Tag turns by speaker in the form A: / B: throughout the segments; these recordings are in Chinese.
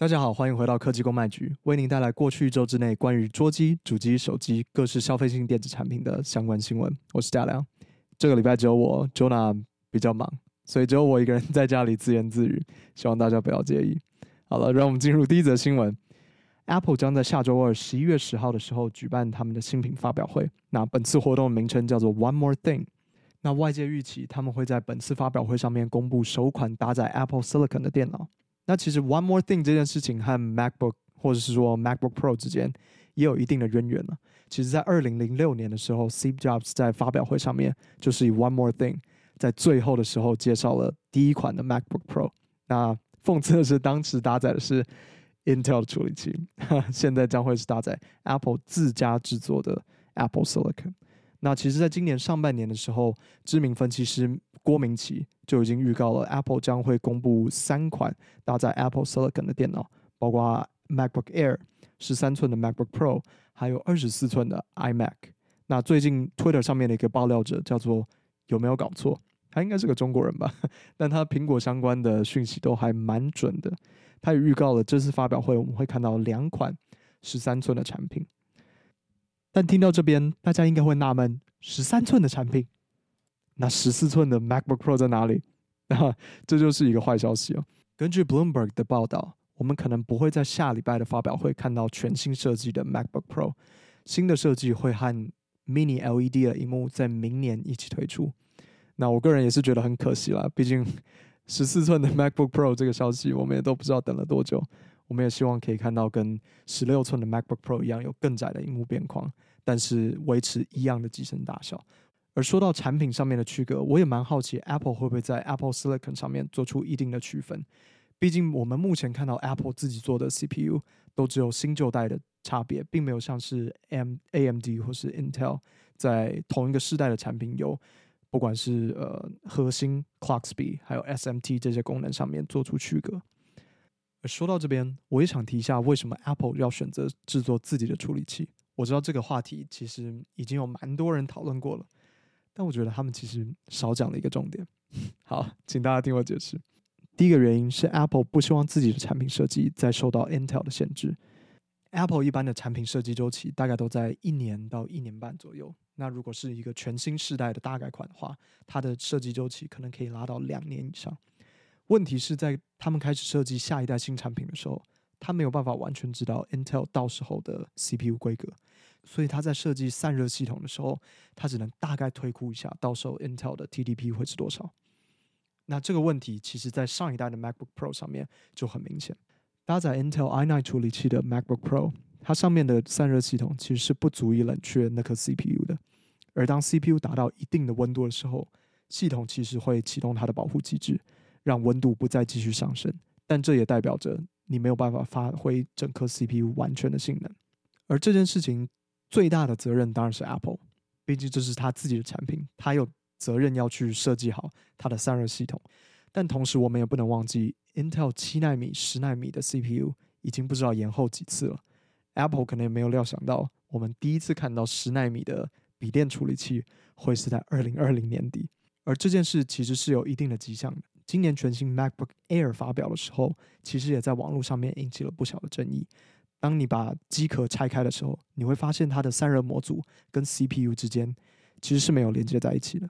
A: 大家好，欢迎回到科技公卖局，为您带来过去一周之内关于桌机、主机、手机各式消费性电子产品的相关新闻。我是嘉良。这个礼拜只有我 Jonah 比较忙，所以只有我一个人在家里自言自语，希望大家不要介意。好了，让我们进入第一则新闻。Apple 将在下周二十一月十号的时候举办他们的新品发表会。那本次活动的名称叫做 One More Thing。那外界预期他们会在本次发表会上面公布首款搭载 Apple Silicon 的电脑。那其实 One More Thing 这件事情和 MacBook 或者是说 MacBook Pro 之间也有一定的渊源了。其实，在二零零六年的时候，Steve Jobs 在发表会上面就是以 One More Thing 在最后的时候介绍了第一款的 MacBook Pro。那讽刺的是，当时搭载的是 Intel 的处理器，现在将会是搭载 Apple 自家制作的 Apple Silicon。那其实，在今年上半年的时候，知名分析师郭明奇就已经预告了，Apple 将会公布三款搭载 Apple Silicon 的电脑，包括 MacBook Air、十三寸的 MacBook Pro，还有二十四寸的 iMac。那最近 Twitter 上面的一个爆料者叫做有没有搞错？他应该是个中国人吧？但他苹果相关的讯息都还蛮准的。他也预告了这次发表会我们会看到两款十三寸的产品。但听到这边，大家应该会纳闷：十三寸的产品，那十四寸的 MacBook Pro 在哪里？啊，这就是一个坏消息哦。根据 Bloomberg 的报道，我们可能不会在下礼拜的发表会看到全新设计的 MacBook Pro。新的设计会和 Mini LED 的荧幕在明年一起推出。那我个人也是觉得很可惜啦，毕竟十四寸的 MacBook Pro 这个消息，我们也都不知道等了多久。我们也希望可以看到跟十六寸的 MacBook Pro 一样，有更窄的荧幕边框，但是维持一样的机身大小。而说到产品上面的区隔，我也蛮好奇 Apple 会不会在 Apple Silicon 上面做出一定的区分。毕竟我们目前看到 Apple 自己做的 CPU 都只有新旧代的差别，并没有像是 M AMD 或是 Intel 在同一个世代的产品有，不管是呃核心 Clock Speed 还有 SMT 这些功能上面做出区隔。而说到这边，我也想提一下，为什么 Apple 要选择制作自己的处理器？我知道这个话题其实已经有蛮多人讨论过了，但我觉得他们其实少讲了一个重点。好，请大家听我解释。第一个原因是 Apple 不希望自己的产品设计再受到 Intel 的限制。Apple 一般的产品设计周期大概都在一年到一年半左右。那如果是一个全新世代的大改款的话，它的设计周期可能可以拉到两年以上。问题是在他们开始设计下一代新产品的时候，他没有办法完全知道 Intel 到时候的 CPU 规格，所以他在设计散热系统的时候，他只能大概推估一下到时候 Intel 的 TDP 会是多少。那这个问题其实在上一代的 MacBook Pro 上面就很明显，搭载 Intel i9 处理器的 MacBook Pro，它上面的散热系统其实是不足以冷却那颗 CPU 的，而当 CPU 达到一定的温度的时候，系统其实会启动它的保护机制。让温度不再继续上升，但这也代表着你没有办法发挥整颗 CPU 完全的性能。而这件事情最大的责任当然是 Apple，毕竟这是他自己的产品，他有责任要去设计好它的散热系统。但同时，我们也不能忘记，Intel 七纳米、十纳米的 CPU 已经不知道延后几次了。Apple 可能也没有料想到，我们第一次看到十纳米的笔电处理器会是在二零二零年底。而这件事其实是有一定的迹象的。今年全新 MacBook Air 发表的时候，其实也在网络上面引起了不小的争议。当你把机壳拆开的时候，你会发现它的散热模组跟 CPU 之间其实是没有连接在一起的。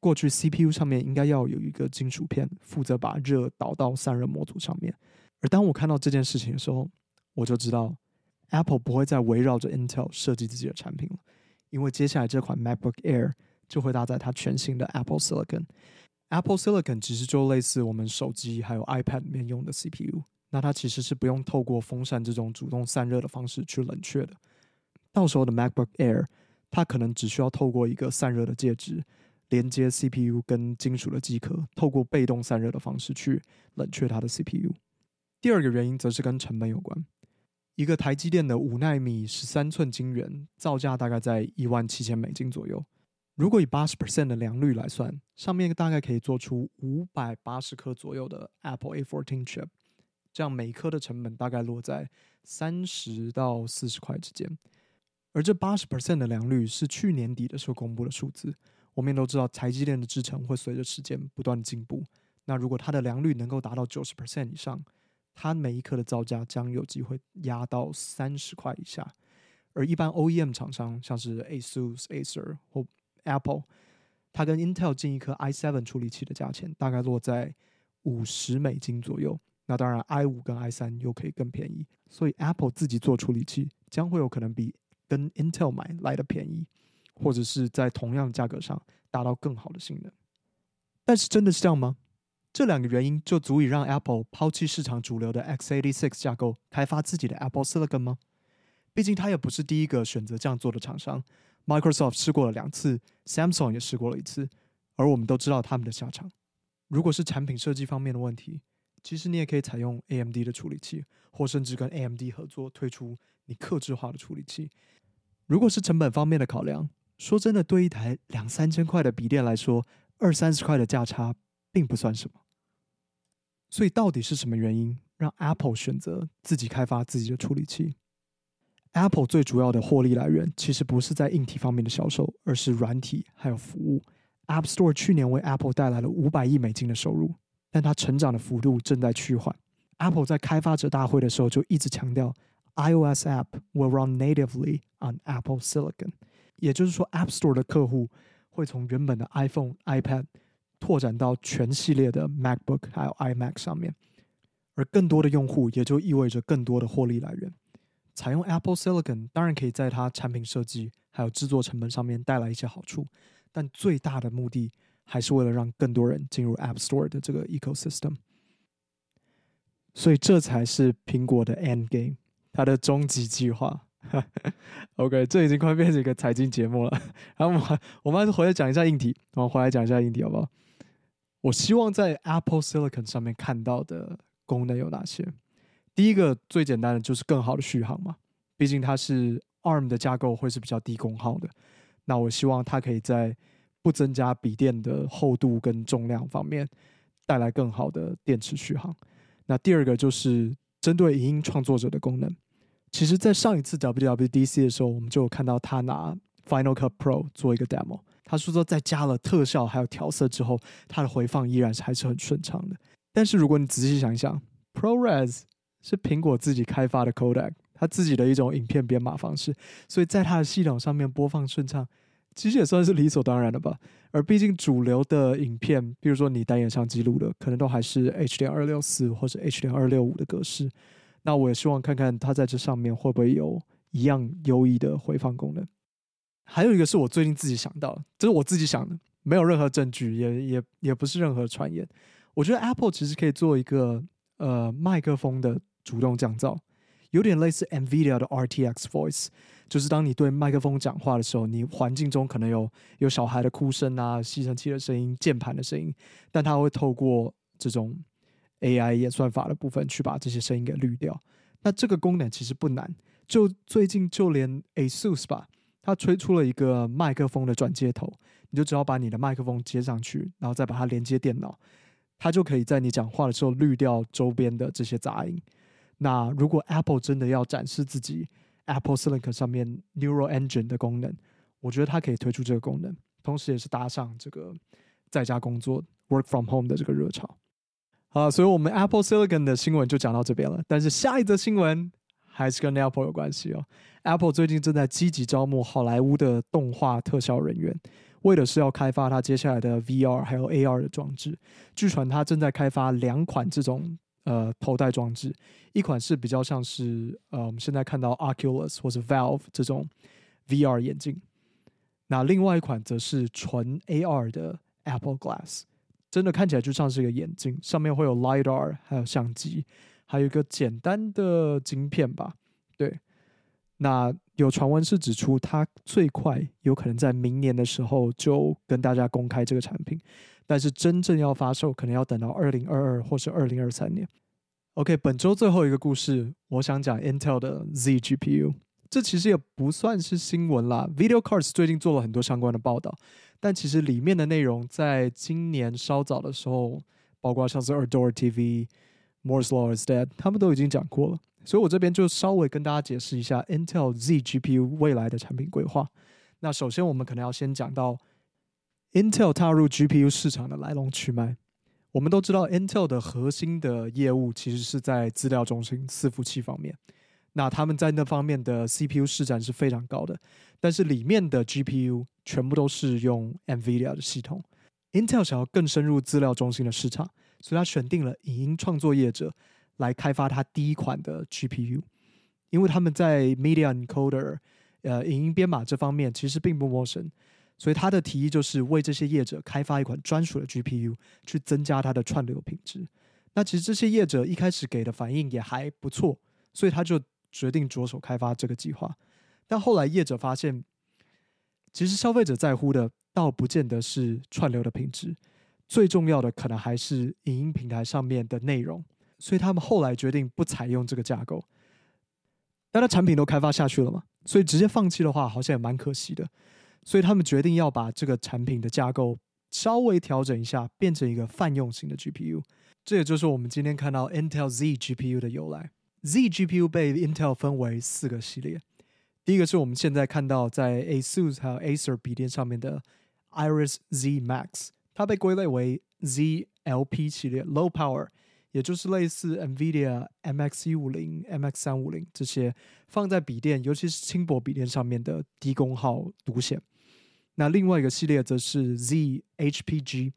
A: 过去 CPU 上面应该要有一个金属片负责把热导到散热模组上面。而当我看到这件事情的时候，我就知道 Apple 不会再围绕着 Intel 设计自己的产品了，因为接下来这款 MacBook Air 就会搭载它全新的 Apple Silicon。Apple Silicon 其实就类似我们手机还有 iPad 里面用的 CPU，那它其实是不用透过风扇这种主动散热的方式去冷却的。到时候的 MacBook Air，它可能只需要透过一个散热的介质连接 CPU 跟金属的机壳，透过被动散热的方式去冷却它的 CPU。第二个原因则是跟成本有关，一个台积电的五纳米十三寸晶圆造价大概在一万七千美金左右。如果以八十 percent 的良率来算，上面大概可以做出五百八十颗左右的 Apple A14 chip，这样每颗的成本大概落在三十到四十块之间。而这八十 percent 的良率是去年底的时候公布的数字。我们也都知道，台积电的制程会随着时间不断进步。那如果它的良率能够达到九十 percent 以上，它每一颗的造价将有机会压到三十块以下。而一般 OEM 厂商，像是 ASUS、Acer 或 Apple，它跟 Intel 进一颗 i7 处理器的价钱大概落在五十美金左右。那当然，i5 跟 i3 又可以更便宜。所以 Apple 自己做处理器，将会有可能比跟 Intel 买来的便宜，或者是在同样价格上达到更好的性能。但是真的是这样吗？这两个原因就足以让 Apple 抛弃市场主流的 x86 架构，开发自己的 Apple Silicon 吗？毕竟它也不是第一个选择这样做的厂商，Microsoft 试过了两次，Samsung 也试过了一次，而我们都知道他们的下场。如果是产品设计方面的问题，其实你也可以采用 AMD 的处理器，或甚至跟 AMD 合作推出你克制化的处理器。如果是成本方面的考量，说真的，对一台两三千块的笔电来说，二三十块的价差并不算什么。所以，到底是什么原因让 Apple 选择自己开发自己的处理器？Apple 最主要的获利来源其实不是在硬体方面的销售，而是软体还有服务。App Store 去年为 Apple 带来了五百亿美金的收入，但它成长的幅度正在趋缓。Apple 在开发者大会的时候就一直强调，iOS App will run natively on Apple Silicon，也就是说，App Store 的客户会从原本的 iPhone、iPad 拓展到全系列的 MacBook 还有 iMac 上面，而更多的用户也就意味着更多的获利来源。采用 Apple Silicon 当然可以在它产品设计还有制作成本上面带来一些好处，但最大的目的还是为了让更多人进入 App Store 的这个 ecosystem。所以这才是苹果的 end game，它的终极计划。OK，这已经快变成一个财经节目了。然后我们我们还是回来讲一下硬体，我们回来讲一下硬体好不好？我希望在 Apple Silicon 上面看到的功能有哪些？第一个最简单的就是更好的续航嘛，毕竟它是 ARM 的架构，会是比较低功耗的。那我希望它可以在不增加笔电的厚度跟重量方面带来更好的电池续航。那第二个就是针对影音创作者的功能。其实，在上一次 WWDC 的时候，我们就有看到他拿 Final Cut Pro 做一个 demo。他说说，在加了特效还有调色之后，它的回放依然是还是很顺畅的。但是如果你仔细想一想，ProRes 是苹果自己开发的 codec，它自己的一种影片编码方式，所以在它的系统上面播放顺畅，其实也算是理所当然的吧。而毕竟主流的影片，比如说你单眼相机录的，可能都还是 H 点二六四或者 H 点二六五的格式。那我也希望看看它在这上面会不会有一样优异的回放功能。还有一个是我最近自己想到，这是我自己想的，没有任何证据，也也也不是任何传言。我觉得 Apple 其实可以做一个呃麦克风的。主动降噪，有点类似 NVIDIA 的 RTX Voice，就是当你对麦克风讲话的时候，你环境中可能有有小孩的哭声啊、吸尘器的声音、键盘的声音，但它会透过这种 AI 演算法的部分去把这些声音给滤掉。那这个功能其实不难，就最近就连 ASUS 吧，它推出了一个麦克风的转接头，你就只要把你的麦克风接上去，然后再把它连接电脑，它就可以在你讲话的时候滤掉周边的这些杂音。那如果 Apple 真的要展示自己 Apple Silicon 上面 Neural Engine 的功能，我觉得它可以推出这个功能，同时也是搭上这个在家工作 Work from Home 的这个热潮。好，所以我们 Apple Silicon 的新闻就讲到这边了。但是下一则新闻还是跟 Apple 有关系哦。Apple 最近正在积极招募好莱坞的动画特效人员，为的是要开发它接下来的 VR 还有 AR 的装置。据传它正在开发两款这种。呃，头戴装置，一款是比较像是呃，我们现在看到 Oculus 或者 Valve 这种 VR 眼镜，那另外一款则是纯 AR 的 Apple Glass，真的看起来就像是一个眼镜，上面会有 LiDAR，还有相机，还有一个简单的晶片吧。对，那有传闻是指出，它最快有可能在明年的时候就跟大家公开这个产品。但是真正要发售，可能要等到二零二二或是二零二三年。OK，本周最后一个故事，我想讲 Intel 的 Z GPU。这其实也不算是新闻啦，Video Cards 最近做了很多相关的报道，但其实里面的内容在今年稍早的时候，包括像是 Adore TV、Moore's Law is Dead，他们都已经讲过了。所以我这边就稍微跟大家解释一下 Intel Z GPU 未来的产品规划。那首先，我们可能要先讲到。Intel 踏入 GPU 市场的来龙去脉，我们都知道，Intel 的核心的业务其实是在资料中心伺服器方面。那他们在那方面的 CPU 市占是非常高的，但是里面的 GPU 全部都是用 NVIDIA 的系统。Intel 想要更深入资料中心的市场，所以他选定了影音创作业者来开发他第一款的 GPU，因为他们在 Media Encoder，呃，影音编码这方面其实并不陌生。所以他的提议就是为这些业者开发一款专属的 GPU，去增加它的串流品质。那其实这些业者一开始给的反应也还不错，所以他就决定着手开发这个计划。但后来业者发现，其实消费者在乎的倒不见得是串流的品质，最重要的可能还是影音平台上面的内容。所以他们后来决定不采用这个架构。但他产品都开发下去了嘛，所以直接放弃的话，好像也蛮可惜的。所以他们决定要把这个产品的架构稍微调整一下，变成一个泛用型的 GPU。这也就是我们今天看到 Intel Z GPU 的由来。Z GPU 被 Intel 分为四个系列。第一个是我们现在看到在 ASUS 还有 Acer 笔电上面的 Iris Z Max，它被归类为 ZLP 系列 Low Power。也就是类似 NVIDIA MX 一五零、MX 三五零这些放在笔电，尤其是轻薄笔电上面的低功耗独显。那另外一个系列则是 Z HPG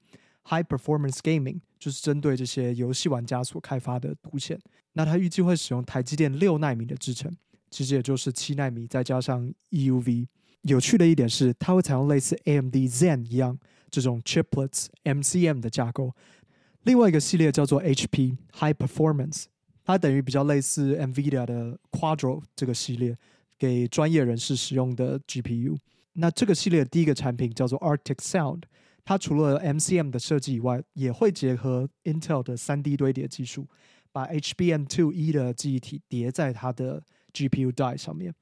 A: High Performance Gaming，就是针对这些游戏玩家所开发的独显。那它预计会使用台积电六纳米的制程，其实也就是七纳米再加上 EUV。有趣的一点是，它会采用类似 AMD Zen 一样这种 Chiplets MCM 的架构。另外一个系列叫做 HP High Performance，它等于比较类似 NVIDIA 的 Quadro 这个系列，给专业人士使用的 GPU。那这个系列的第一个产品叫做 Arctic Sound，它除了 MCM 的设计以外，也会结合 Intel 的 3D 堆叠技术，把 HBM2E 的记忆体叠在它的 GPU die 上面。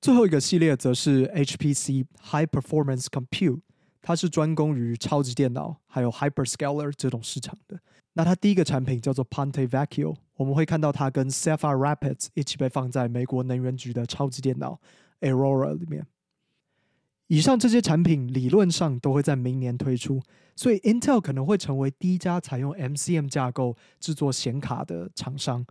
A: 最后一个系列则是 HPC High Performance Compute。它是专攻于超级电脑还有 hyperscaler 这种市场的。那它第一个产品叫做 Ponte Vecchio，我们会看到它跟 Sapphire Rapids 一起被放在美国能源局的超级电脑 Aurora 里面。以上这些产品理论上都会在明年推出，所以 Intel 可能会成为第一家采用 MCM 架构制作显卡的厂商。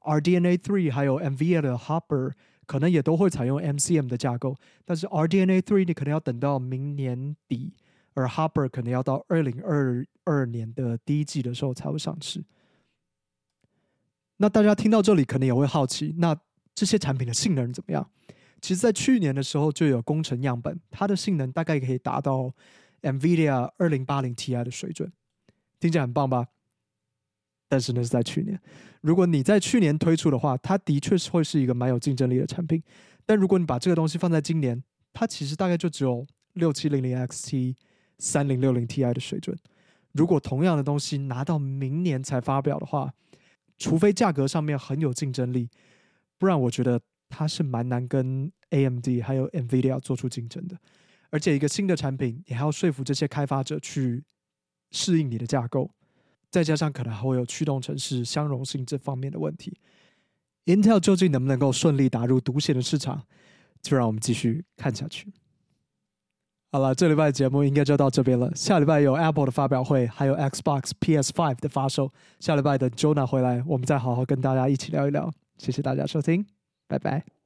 A: RDNA 3还有 NVIDIA 的 Hopper。可能也都会采用 MCM 的架构，但是 RDNA 3你可能要等到明年底，而 Hopper 可能要到二零二二年的第一季的时候才会上市。那大家听到这里可能也会好奇，那这些产品的性能怎么样？其实，在去年的时候就有工程样本，它的性能大概可以达到 NVIDIA 二零八零 Ti 的水准，听起来很棒吧？但是那是在去年。如果你在去年推出的话，它的确是会是一个蛮有竞争力的产品。但如果你把这个东西放在今年，它其实大概就只有六七零零 XT、三零六零 Ti 的水准。如果同样的东西拿到明年才发表的话，除非价格上面很有竞争力，不然我觉得它是蛮难跟 AMD 还有 NVIDIA 做出竞争的。而且一个新的产品，也还要说服这些开发者去适应你的架构。再加上可能还会有驱动程式相容性这方面的问题，Intel 究竟能不能够顺利打入独显的市场，就让我们继续看下去。好了，这礼拜的节目应该就到这边了。下礼拜有 Apple 的发表会，还有 Xbox PS5 的发售。下礼拜等 Jonah 回来，我们再好好跟大家一起聊一聊。谢谢大家收听，拜拜。